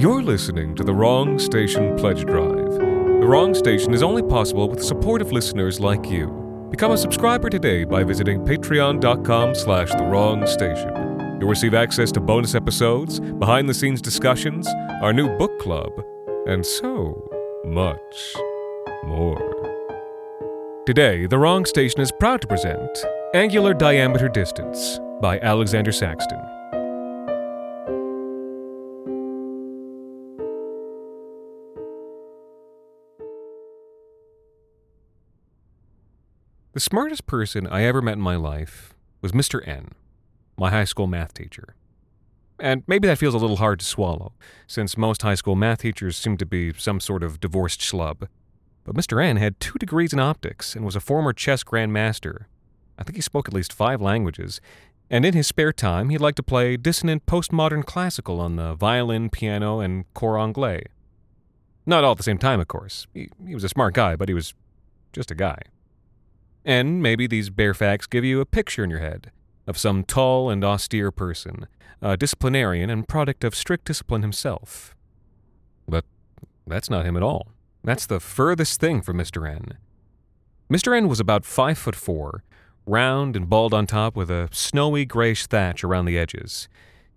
You're listening to the Wrong Station Pledge Drive. The Wrong Station is only possible with supportive listeners like you. Become a subscriber today by visiting patreon.com slash the wrong station. You'll receive access to bonus episodes, behind-the-scenes discussions, our new book club, and so much more. Today, The Wrong Station is proud to present Angular Diameter Distance by Alexander Saxton. The smartest person I ever met in my life was Mr. N, my high school math teacher. And maybe that feels a little hard to swallow, since most high school math teachers seem to be some sort of divorced schlub. But Mr. N had two degrees in optics and was a former chess grandmaster. I think he spoke at least five languages, and in his spare time he liked to play dissonant postmodern classical on the violin, piano, and cor anglais. Not all at the same time, of course. He, he was a smart guy, but he was just a guy. And maybe these bare facts give you a picture in your head of some tall and austere person, a disciplinarian and product of strict discipline himself. But that's not him at all. That's the furthest thing from Mr. N. Mr. N was about five foot four, round and bald on top with a snowy grayish thatch around the edges.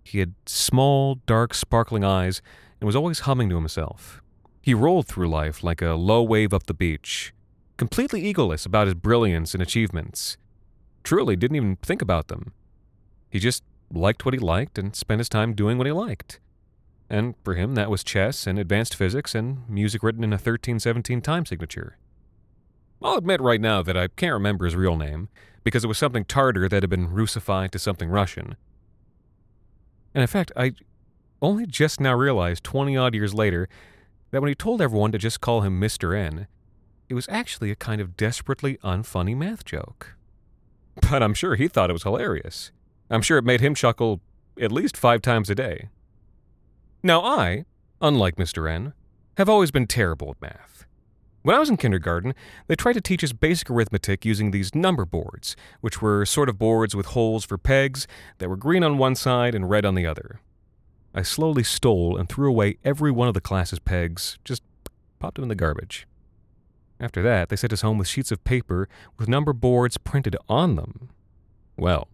He had small, dark, sparkling eyes and was always humming to himself. He rolled through life like a low wave up the beach, completely egoless about his brilliance and achievements. Truly didn't even think about them. He just liked what he liked and spent his time doing what he liked. And for him, that was chess and advanced physics and music written in a 1317 time signature. I'll admit right now that I can't remember his real name, because it was something Tartar that had been Russified to something Russian. And in fact, I only just now realized 20 odd years later that when he told everyone to just call him Mr. N, it was actually a kind of desperately unfunny math joke. But I'm sure he thought it was hilarious. I'm sure it made him chuckle at least five times a day. Now, I, unlike Mr. N, have always been terrible at math. When I was in kindergarten, they tried to teach us basic arithmetic using these number boards, which were sort of boards with holes for pegs that were green on one side and red on the other. I slowly stole and threw away every one of the class's pegs, just popped them in the garbage. After that, they sent us home with sheets of paper with number boards printed on them. Well,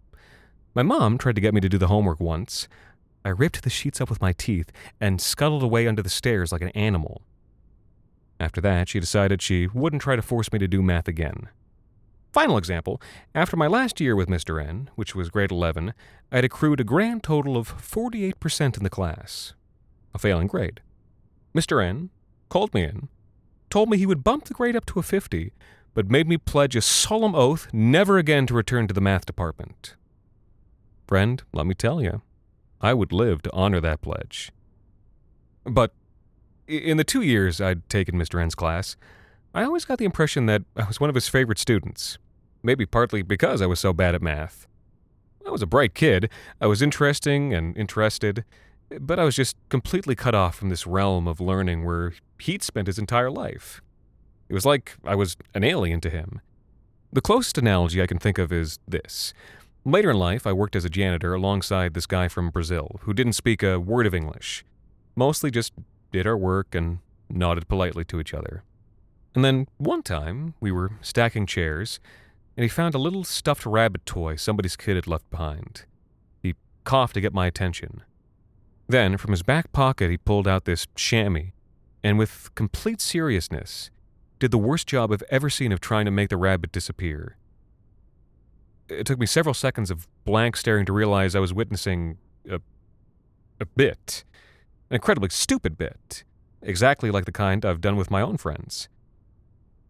my mom tried to get me to do the homework once. I ripped the sheets up with my teeth and scuttled away under the stairs like an animal. After that, she decided she wouldn't try to force me to do math again. Final example after my last year with Mr. N, which was grade 11, I had accrued a grand total of 48% in the class, a failing grade. Mr. N called me in, told me he would bump the grade up to a 50, but made me pledge a solemn oath never again to return to the math department. Friend, let me tell you, I would live to honor that pledge. But in the two years I'd taken Mr. N's class, I always got the impression that I was one of his favorite students. Maybe partly because I was so bad at math. I was a bright kid, I was interesting and interested, but I was just completely cut off from this realm of learning where he'd spent his entire life. It was like I was an alien to him. The closest analogy I can think of is this. Later in life, I worked as a janitor alongside this guy from Brazil who didn't speak a word of English, mostly just did our work and nodded politely to each other. And then one time, we were stacking chairs, and he found a little stuffed rabbit toy somebody's kid had left behind. He coughed to get my attention. Then, from his back pocket, he pulled out this chamois, and with complete seriousness, did the worst job I've ever seen of trying to make the rabbit disappear. It took me several seconds of blank staring to realize I was witnessing a, a bit, an incredibly stupid bit, exactly like the kind I've done with my own friends.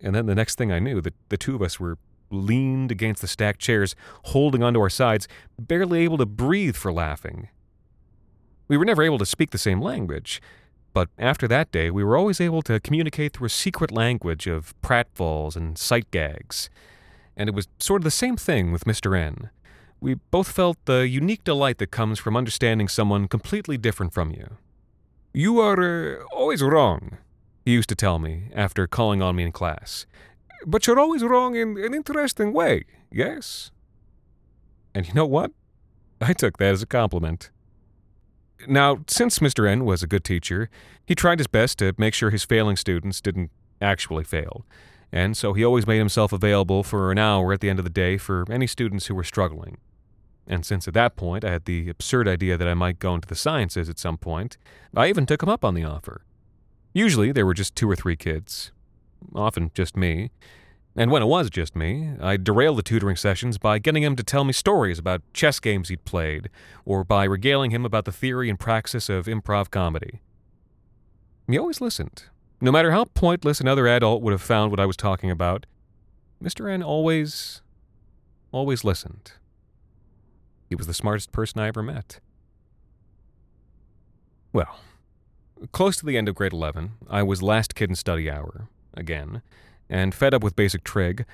And then the next thing I knew, the, the two of us were leaned against the stacked chairs, holding onto our sides, barely able to breathe for laughing. We were never able to speak the same language, but after that day, we were always able to communicate through a secret language of pratfalls and sight gags. And it was sort of the same thing with Mr. N. We both felt the unique delight that comes from understanding someone completely different from you. You are uh, always wrong, he used to tell me after calling on me in class. But you're always wrong in an interesting way, yes? And you know what? I took that as a compliment. Now, since Mr. N was a good teacher, he tried his best to make sure his failing students didn't actually fail, and so he always made himself available for an hour at the end of the day for any students who were struggling. And since at that point I had the absurd idea that I might go into the sciences at some point, I even took him up on the offer. Usually there were just two or three kids, often just me, and when it was just me, I'd derail the tutoring sessions by getting him to tell me stories about chess games he'd played, or by regaling him about the theory and praxis of improv comedy. He always listened. No matter how pointless another adult would have found what I was talking about, Mr. N always, always listened. He was the smartest person I ever met. Well, close to the end of grade 11, I was last kid in study hour, again, and fed up with basic trig,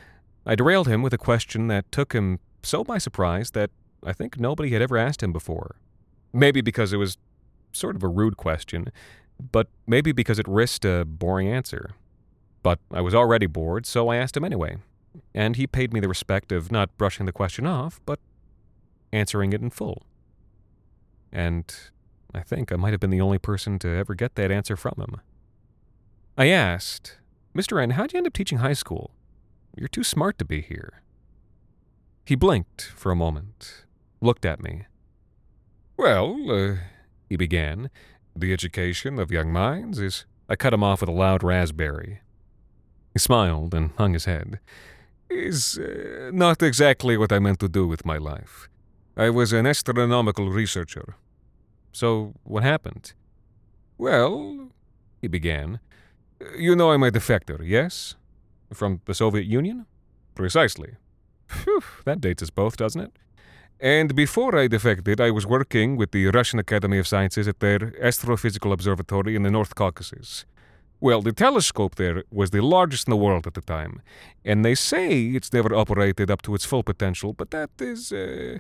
I derailed him with a question that took him so by surprise that I think nobody had ever asked him before. Maybe because it was sort of a rude question, but maybe because it risked a boring answer. But I was already bored, so I asked him anyway, and he paid me the respect of not brushing the question off, but answering it in full. And I think I might have been the only person to ever get that answer from him. I asked, Mr. N, how'd you end up teaching high school? You're too smart to be here. He blinked for a moment, looked at me. Well, uh, he began, the education of young minds is. I cut him off with a loud raspberry. He smiled and hung his head. Is uh, not exactly what I meant to do with my life. I was an astronomical researcher. So, what happened? Well, he began, you know I'm a defector, yes? From the Soviet Union? Precisely. Phew, that dates us both, doesn't it? And before I defected, I was working with the Russian Academy of Sciences at their astrophysical observatory in the North Caucasus. Well, the telescope there was the largest in the world at the time, and they say it's never operated up to its full potential, but that is. Uh...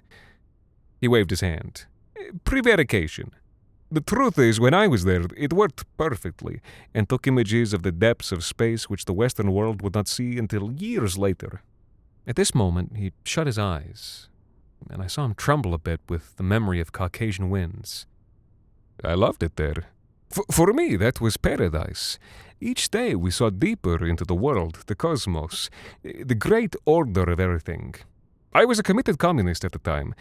He waved his hand. Prevarication. The truth is, when I was there, it worked perfectly and took images of the depths of space which the Western world would not see until years later. At this moment, he shut his eyes, and I saw him tremble a bit with the memory of Caucasian winds. I loved it there. F- for me, that was paradise. Each day we saw deeper into the world, the cosmos, eh, the great order of everything. I was a committed communist at the time,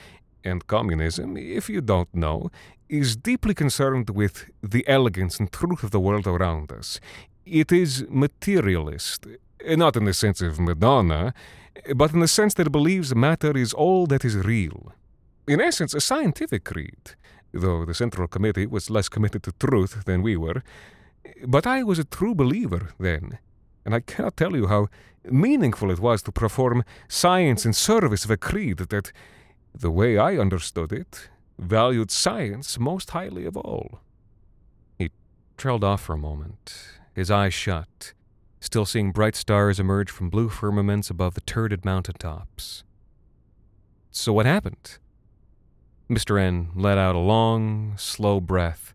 and communism, if you don't know, is deeply concerned with the elegance and truth of the world around us. It is materialist, not in the sense of Madonna, but in the sense that it believes matter is all that is real. In essence, a scientific creed, though the Central Committee was less committed to truth than we were. But I was a true believer then, and I cannot tell you how meaningful it was to perform science in service of a creed that, the way I understood it, valued science most highly of all. He trailed off for a moment, his eyes shut, still seeing bright stars emerge from blue firmaments above the turreted mountain tops. So what happened? Mr. N let out a long, slow breath,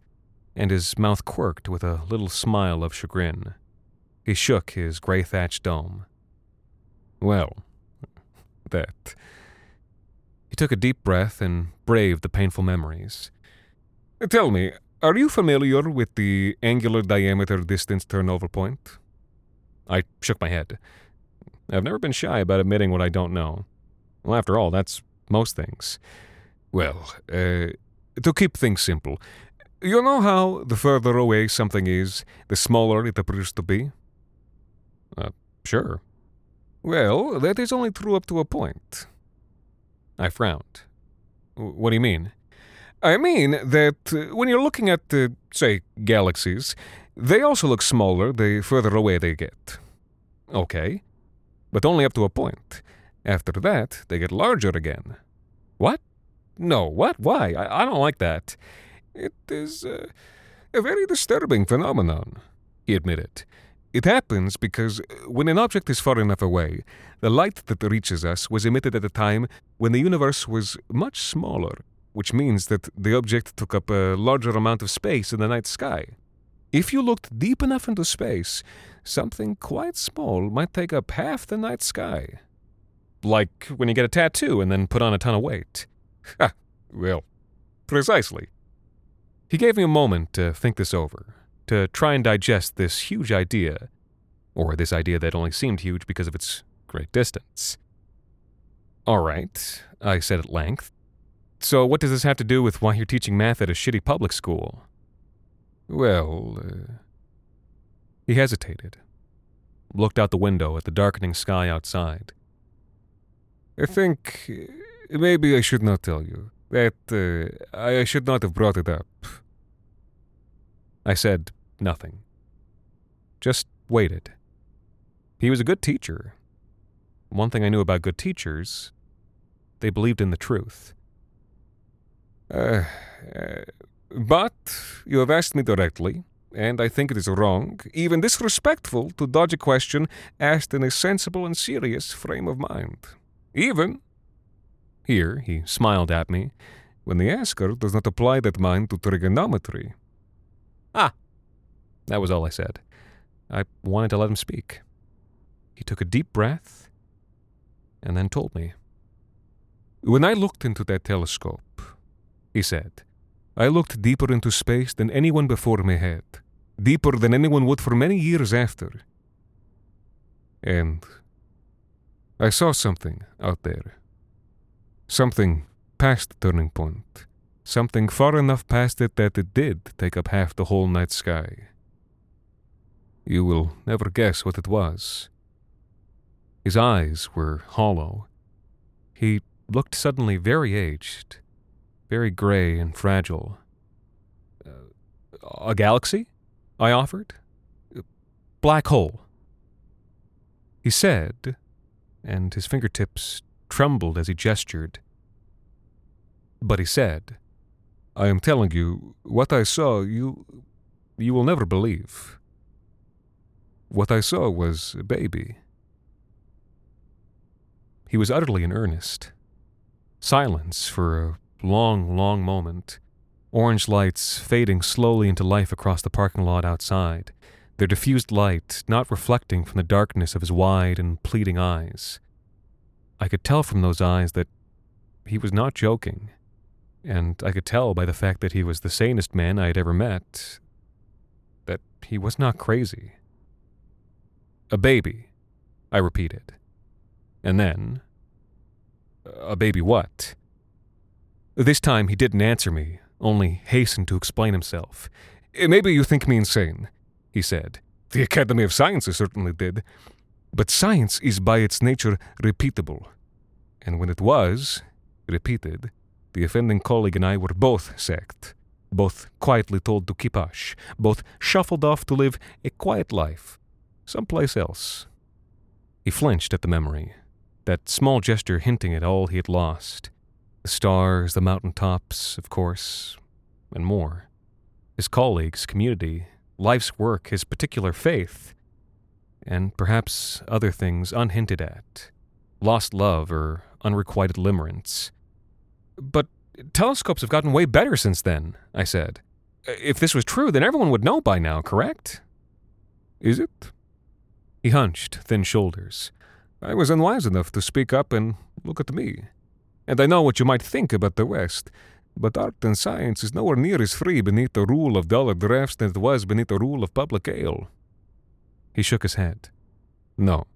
and his mouth quirked with a little smile of chagrin. He shook his gray thatched dome. Well, that took a deep breath and braved the painful memories. Tell me, are you familiar with the angular diameter distance turnover point? I shook my head. I've never been shy about admitting what I don't know. Well, after all, that's most things. Well, uh, to keep things simple, you know how the further away something is, the smaller it appears to be? Uh, sure. Well, that is only true up to a point. I frowned. What do you mean? I mean that uh, when you're looking at, uh, say, galaxies, they also look smaller the further away they get. Okay, but only up to a point. After that, they get larger again. What? No, what? Why? I, I don't like that. It is uh, a very disturbing phenomenon, he admitted. It happens because uh, when an object is far enough away, the light that reaches us was emitted at a time when the universe was much smaller, which means that the object took up a larger amount of space in the night sky. If you looked deep enough into space, something quite small might take up half the night sky. Like when you get a tattoo and then put on a ton of weight. Ha! Well, precisely. He gave me a moment to think this over, to try and digest this huge idea, or this idea that only seemed huge because of its great distance. All right, I said at length. So, what does this have to do with why you're teaching math at a shitty public school? Well, uh... he hesitated, looked out the window at the darkening sky outside. I think maybe I should not tell you. That uh, I should not have brought it up. I said nothing. Just waited. He was a good teacher. One thing I knew about good teachers they believed in the truth. Uh, uh, but you have asked me directly, and I think it is wrong, even disrespectful, to dodge a question asked in a sensible and serious frame of mind. Even, here he smiled at me, when the asker does not apply that mind to trigonometry. Ah, that was all I said. I wanted to let him speak. He took a deep breath and then told me. When I looked into that telescope, he said, I looked deeper into space than anyone before me had, deeper than anyone would for many years after. And I saw something out there. Something past the turning point. Something far enough past it that it did take up half the whole night sky. You will never guess what it was. His eyes were hollow. He looked suddenly very aged, very gray and fragile. Uh, a galaxy? I offered. Black hole. He said, and his fingertips trembled as he gestured. But he said, I am telling you, what I saw, you. you will never believe. What I saw was a baby. He was utterly in earnest. Silence for a long, long moment. Orange lights fading slowly into life across the parking lot outside, their diffused light not reflecting from the darkness of his wide and pleading eyes. I could tell from those eyes that he was not joking, and I could tell by the fact that he was the sanest man I had ever met that he was not crazy. A baby, I repeated. And then, a baby what? This time he didn't answer me, only hastened to explain himself. Eh, maybe you think me insane, he said. The Academy of Sciences certainly did. But science is by its nature repeatable. And when it was repeated, the offending colleague and I were both sacked, both quietly told to keep hush, both shuffled off to live a quiet life someplace else. He flinched at the memory, that small gesture hinting at all he had lost the stars, the mountain tops, of course, and more. His colleagues, community, life's work, his particular faith, and perhaps other things unhinted at lost love or unrequited limerence. But telescopes have gotten way better since then, I said. If this was true, then everyone would know by now, correct? Is it? He hunched thin shoulders. I was unwise enough to speak up and look at me. And I know what you might think about the West, but art and science is nowhere near as free beneath the rule of dollar drafts than it was beneath the rule of public ale. He shook his head. No,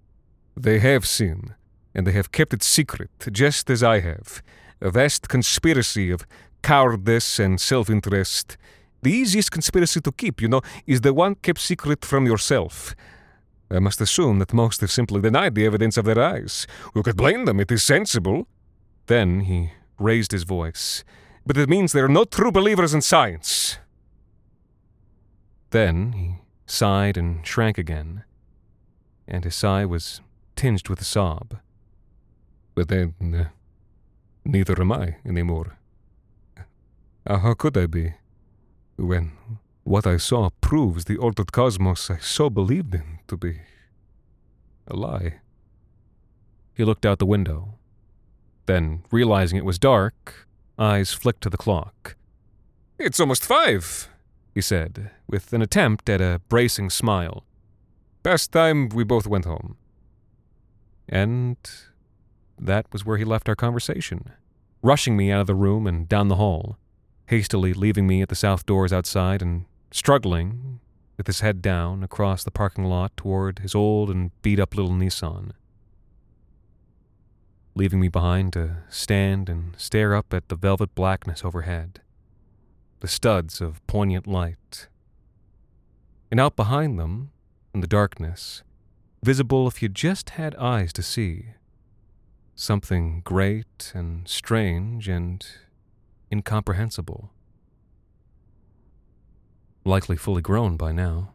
They have seen, and they have kept it secret, just as I have. A vast conspiracy of cowardice and self interest. The easiest conspiracy to keep, you know, is the one kept secret from yourself. I must assume that most have simply denied the evidence of their eyes. Who could blame them? It is sensible. Then he raised his voice. But it means they are no true believers in science. Then he sighed and shrank again, and his sigh was tinged with a sob. But then, uh, neither am I anymore. Uh, how could I be? When what I saw proves the altered cosmos I so believed in to be a lie. He looked out the window. Then, realizing it was dark, eyes flicked to the clock. It's almost five, he said, with an attempt at a bracing smile. Best time we both went home. And that was where he left our conversation, rushing me out of the room and down the hall, hastily leaving me at the south doors outside and struggling, with his head down, across the parking lot toward his old and beat up little Nissan. Leaving me behind to stand and stare up at the velvet blackness overhead, the studs of poignant light. And out behind them, in the darkness, visible if you just had eyes to see, something great and strange and incomprehensible likely fully grown by now.